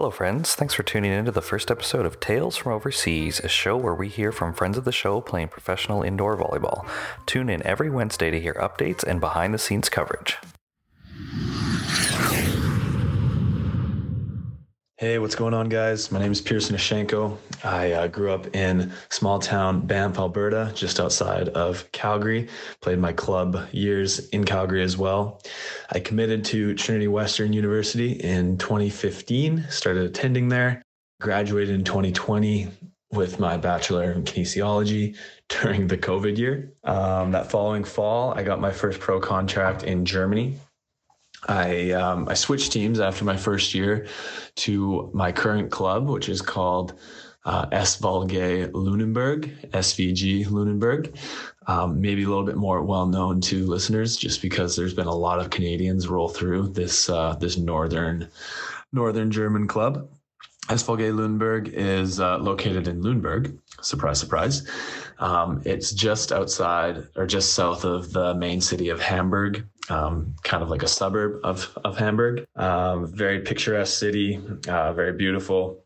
Hello, friends. Thanks for tuning in to the first episode of Tales from Overseas, a show where we hear from friends of the show playing professional indoor volleyball. Tune in every Wednesday to hear updates and behind the scenes coverage. Hey, what's going on, guys? My name is Pearson Eshenko. I uh, grew up in small town Banff, Alberta, just outside of Calgary. Played my club years in Calgary as well. I committed to Trinity Western University in 2015, started attending there, graduated in 2020 with my bachelor in kinesiology during the COVID year. Um, that following fall, I got my first pro contract in Germany I um, I switched teams after my first year to my current club, which is called uh, SVG Lunenburg, SVG Lunenburg. Um, maybe a little bit more well known to listeners, just because there's been a lot of Canadians roll through this uh, this northern northern German club. SVG Lunenburg is uh, located in Lüneburg. Surprise, surprise. Um, it's just outside or just south of the main city of Hamburg, um, kind of like a suburb of, of Hamburg. Um, very picturesque city, uh, very beautiful,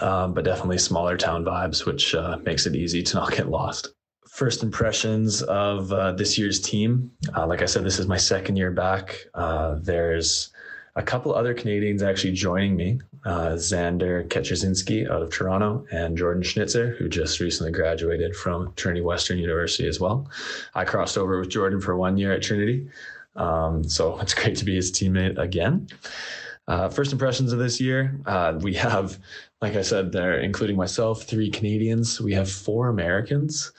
um, but definitely smaller town vibes, which uh, makes it easy to not get lost. First impressions of uh, this year's team. Uh, like I said, this is my second year back. Uh, there's a couple other Canadians actually joining me uh, Xander Ketrzynski out of Toronto and Jordan Schnitzer, who just recently graduated from Trinity Western University as well. I crossed over with Jordan for one year at Trinity. Um, so it's great to be his teammate again. Uh, first impressions of this year, uh, we have, like I said, there, including myself, three Canadians. We have four Americans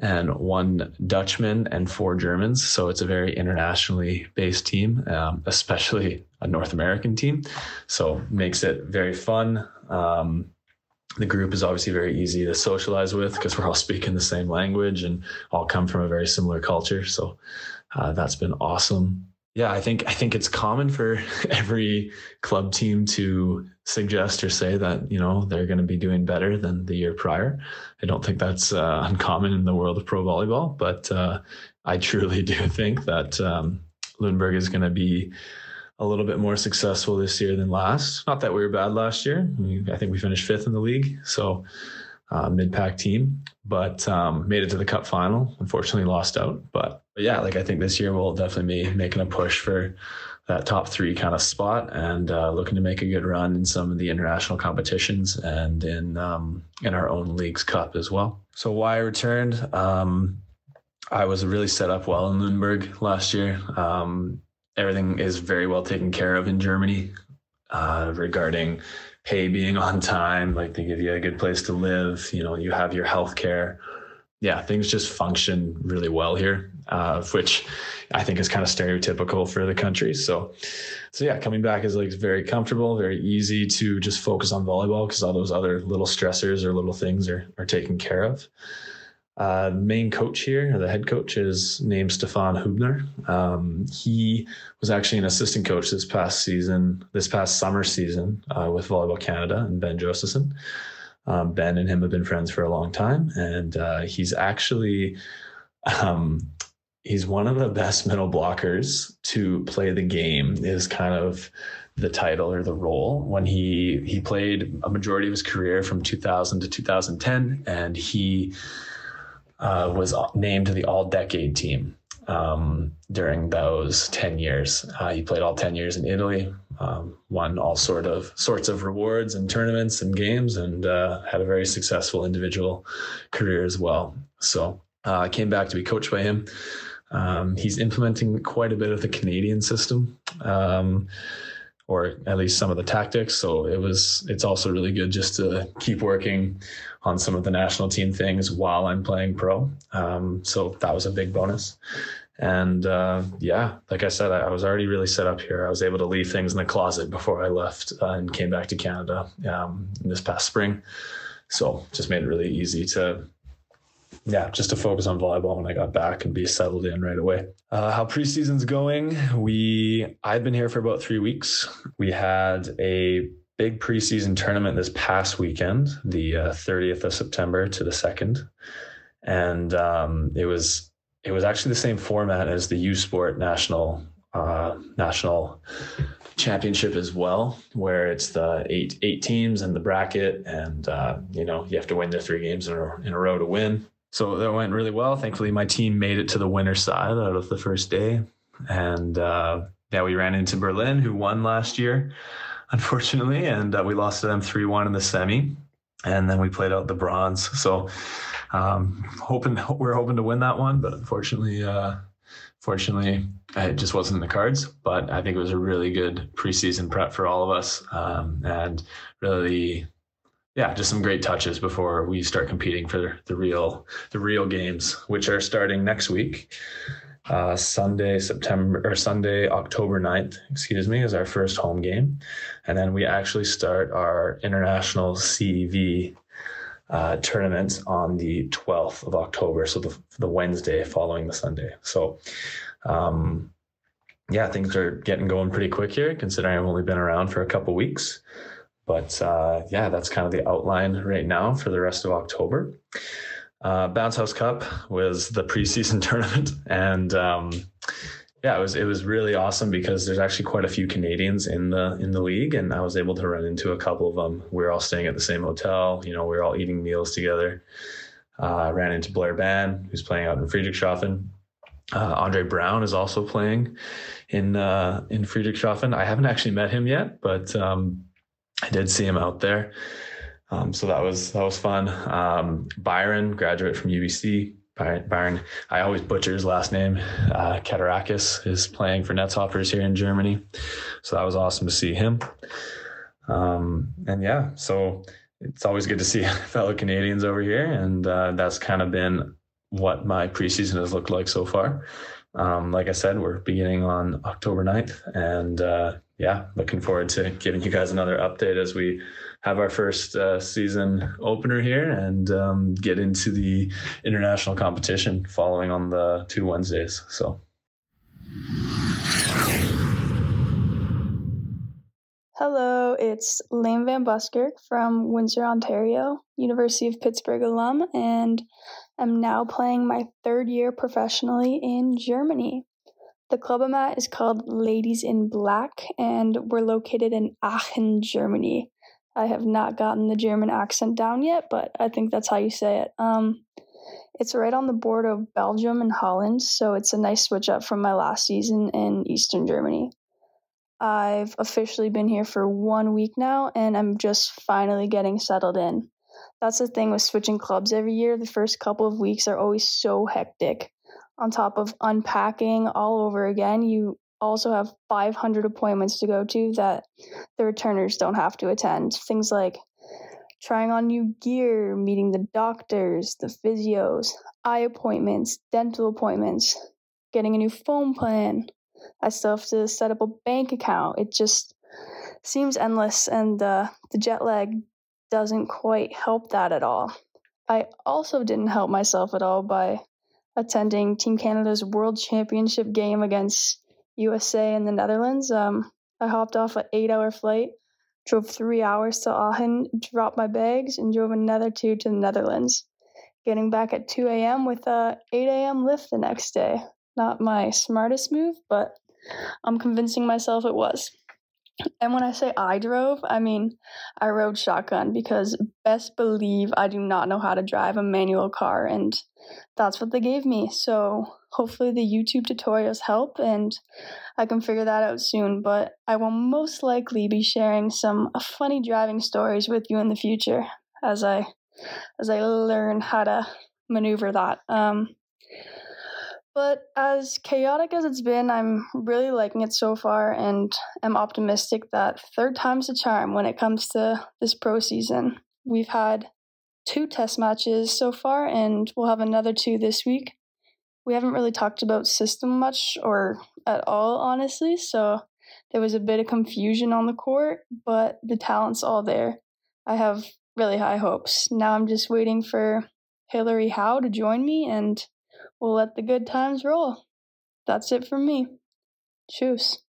and one Dutchman and four Germans. So it's a very internationally based team, um, especially a North American team. So makes it very fun. Um, the group is obviously very easy to socialize with because we're all speaking the same language and all come from a very similar culture. So uh, that's been awesome yeah, I think I think it's common for every club team to suggest or say that you know they're going to be doing better than the year prior. I don't think that's uh, uncommon in the world of pro volleyball, but uh, I truly do think that um, Lüneburg is going to be a little bit more successful this year than last. Not that we were bad last year. I think we finished fifth in the league, so uh, mid-pack team, but um, made it to the cup final. Unfortunately, lost out. But, but, yeah, like I think this year we'll definitely be making a push for that top three kind of spot and uh, looking to make a good run in some of the international competitions and in um, in our own league's cup as well. So why I returned? Um, I was really set up well in Lüneburg last year. Um, everything is very well taken care of in Germany uh, regarding pay being on time, like they give you a good place to live, you know, you have your health care. Yeah, things just function really well here, uh, which I think is kind of stereotypical for the country. So, so yeah, coming back is like very comfortable, very easy to just focus on volleyball because all those other little stressors or little things are are taken care of. Uh, main coach here, the head coach, is named Stefan Hubner. Um, he was actually an assistant coach this past season, this past summer season uh, with Volleyball Canada and Ben Josephson. Um, ben and him have been friends for a long time, and uh, he's actually um, he's one of the best middle blockers to play the game. Is kind of the title or the role when he he played a majority of his career from 2000 to 2010, and he uh, was named the All Decade team um, during those ten years. Uh, he played all ten years in Italy, um, won all sort of sorts of rewards and tournaments and games, and uh, had a very successful individual career as well. So uh, I came back to be coached by him. Um, he's implementing quite a bit of the Canadian system. Um, or at least some of the tactics. So it was it's also really good just to keep working on some of the national team things while I'm playing pro. Um, so that was a big bonus. And uh, yeah, like I said, I, I, was already really set up here. I was able to leave things in the closet before I left uh, and came back to Canada um, this past spring. So just made it really easy to yeah, just to focus on volleyball when I got back and be settled in right away. Uh, how preseason's going? We I've been here for about three weeks. We had a big preseason tournament this past weekend, the uh, 30th of September to the second, and um, it was it was actually the same format as the U Sport national uh, national championship as well, where it's the eight eight teams and the bracket, and uh, you know you have to win the three games in a, in a row to win. So that went really well. Thankfully, my team made it to the winner side out of the first day, and uh, yeah, we ran into Berlin, who won last year, unfortunately, and uh, we lost to them three one in the semi, and then we played out the bronze. So um, hoping we're hoping to win that one, but unfortunately, uh, fortunately, it just wasn't in the cards. But I think it was a really good preseason prep for all of us, um, and really, yeah, just some great touches before we start competing for the real the real games, which are starting next week. Uh, Sunday, September or Sunday, October 9th, excuse me, is our first home game. And then we actually start our international CEV uh, tournament on the 12th of October, so the, the Wednesday following the Sunday. So, um, yeah, things are getting going pretty quick here, considering I've only been around for a couple weeks. But uh, yeah, that's kind of the outline right now for the rest of October. Uh, Bounce House Cup was the preseason tournament, and um, yeah, it was it was really awesome because there's actually quite a few Canadians in the in the league, and I was able to run into a couple of them. We were all staying at the same hotel. You know, we were all eating meals together. Uh, I ran into Blair Bann, who's playing out in Friedrichshafen. Uh, Andre Brown is also playing in uh, in Friedrichshafen. I haven't actually met him yet, but um, I did see him out there. Um, so that was that was fun. Um, Byron, graduate from UBC, Byron, I always butcher his last name. Uh, Keturakis is playing for Netzhoppers here in Germany. So that was awesome to see him. Um, and yeah, so it's always good to see fellow Canadians over here. And uh, that's kind of been what my preseason has looked like so far. Um, like I said, we're beginning on October 9th. And uh, yeah, looking forward to giving you guys another update as we have our first uh, season opener here and um, get into the international competition following on the two Wednesdays. So. Hello, it's Layne Van Buskirk from Windsor, Ontario, University of Pittsburgh alum, and I'm now playing my third year professionally in Germany. The club I'm at is called Ladies in Black, and we're located in Aachen, Germany. I have not gotten the German accent down yet, but I think that's how you say it. Um, it's right on the border of Belgium and Holland, so it's a nice switch up from my last season in Eastern Germany. I've officially been here for one week now, and I'm just finally getting settled in. That's the thing with switching clubs every year. The first couple of weeks are always so hectic. On top of unpacking all over again, you also have 500 appointments to go to that the returners don't have to attend. Things like trying on new gear, meeting the doctors, the physios, eye appointments, dental appointments, getting a new phone plan. I still have to set up a bank account. It just seems endless, and uh, the jet lag doesn't quite help that at all. I also didn't help myself at all by attending Team Canada's World Championship game against USA and the Netherlands. Um, I hopped off an eight hour flight, drove three hours to Aachen, dropped my bags, and drove another two to the Netherlands. Getting back at 2 a.m. with a 8 a.m. lift the next day. Not my smartest move, but I'm convincing myself it was. And when I say I drove, I mean I rode shotgun because best believe I do not know how to drive a manual car, and that's what they gave me. So hopefully the YouTube tutorials help and I can figure that out soon. But I will most likely be sharing some funny driving stories with you in the future as I as I learn how to maneuver that. Um, but as chaotic as it's been, I'm really liking it so far and am optimistic that third time's a charm when it comes to this pro season. We've had two test matches so far, and we'll have another two this week. We haven't really talked about system much or at all, honestly, so there was a bit of confusion on the court, but the talent's all there. I have really high hopes. Now I'm just waiting for Hilary Howe to join me and we'll let the good times roll. That's it from me. Choose.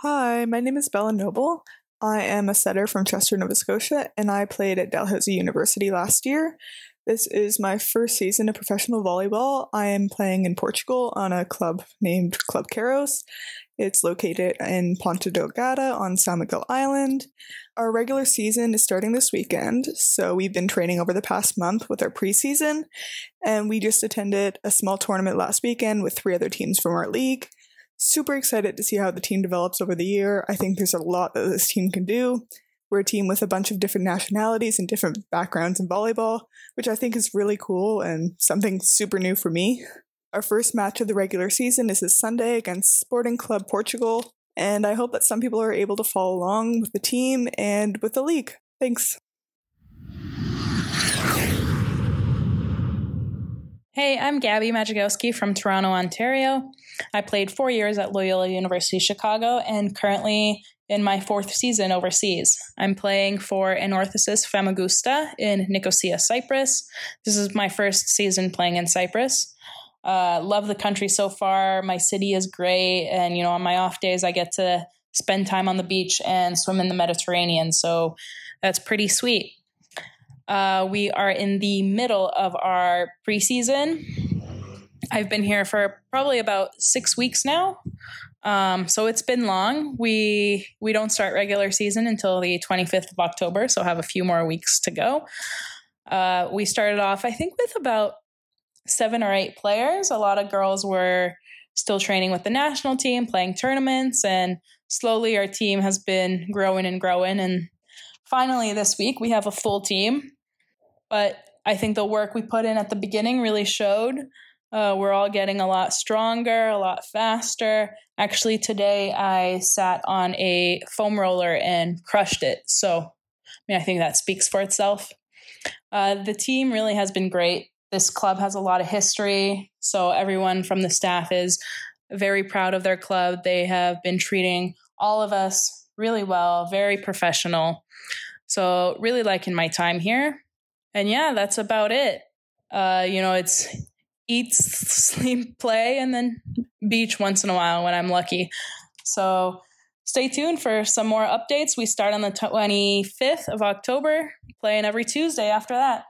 Hi, my name is Bella Noble. I am a setter from Chester, Nova Scotia, and I played at Dalhousie University last year. This is my first season of professional volleyball. I am playing in Portugal on a club named Club Kairós. It's located in Ponta Delgada on San Miguel Island. Our regular season is starting this weekend, so we've been training over the past month with our preseason, and we just attended a small tournament last weekend with three other teams from our league. Super excited to see how the team develops over the year. I think there's a lot that this team can do. We're a team with a bunch of different nationalities and different backgrounds in volleyball, which I think is really cool and something super new for me. Our first match of the regular season is this Sunday against Sporting Club Portugal, and I hope that some people are able to follow along with the team and with the league. Thanks. Hey, I'm Gabby Majagowski from Toronto, Ontario. I played four years at Loyola University Chicago and currently in my fourth season overseas. I'm playing for Anorthosis Famagusta in Nicosia, Cyprus. This is my first season playing in Cyprus. Uh, love the country so far. My city is great, and you know, on my off days, I get to spend time on the beach and swim in the Mediterranean. So that's pretty sweet. Uh, we are in the middle of our preseason. I've been here for probably about six weeks now. Um, so it's been long. We we don't start regular season until the 25th of October, so have a few more weeks to go. Uh, we started off, I think, with about seven or eight players. A lot of girls were still training with the national team, playing tournaments, and slowly our team has been growing and growing. And finally, this week we have a full team. But I think the work we put in at the beginning really showed. Uh, we're all getting a lot stronger, a lot faster. Actually, today I sat on a foam roller and crushed it. So, I mean, I think that speaks for itself. Uh, the team really has been great. This club has a lot of history. So, everyone from the staff is very proud of their club. They have been treating all of us really well, very professional. So, really liking my time here. And yeah, that's about it. Uh, you know, it's eat, sleep, play, and then beach once in a while when I'm lucky. So stay tuned for some more updates. We start on the 25th of October, playing every Tuesday after that.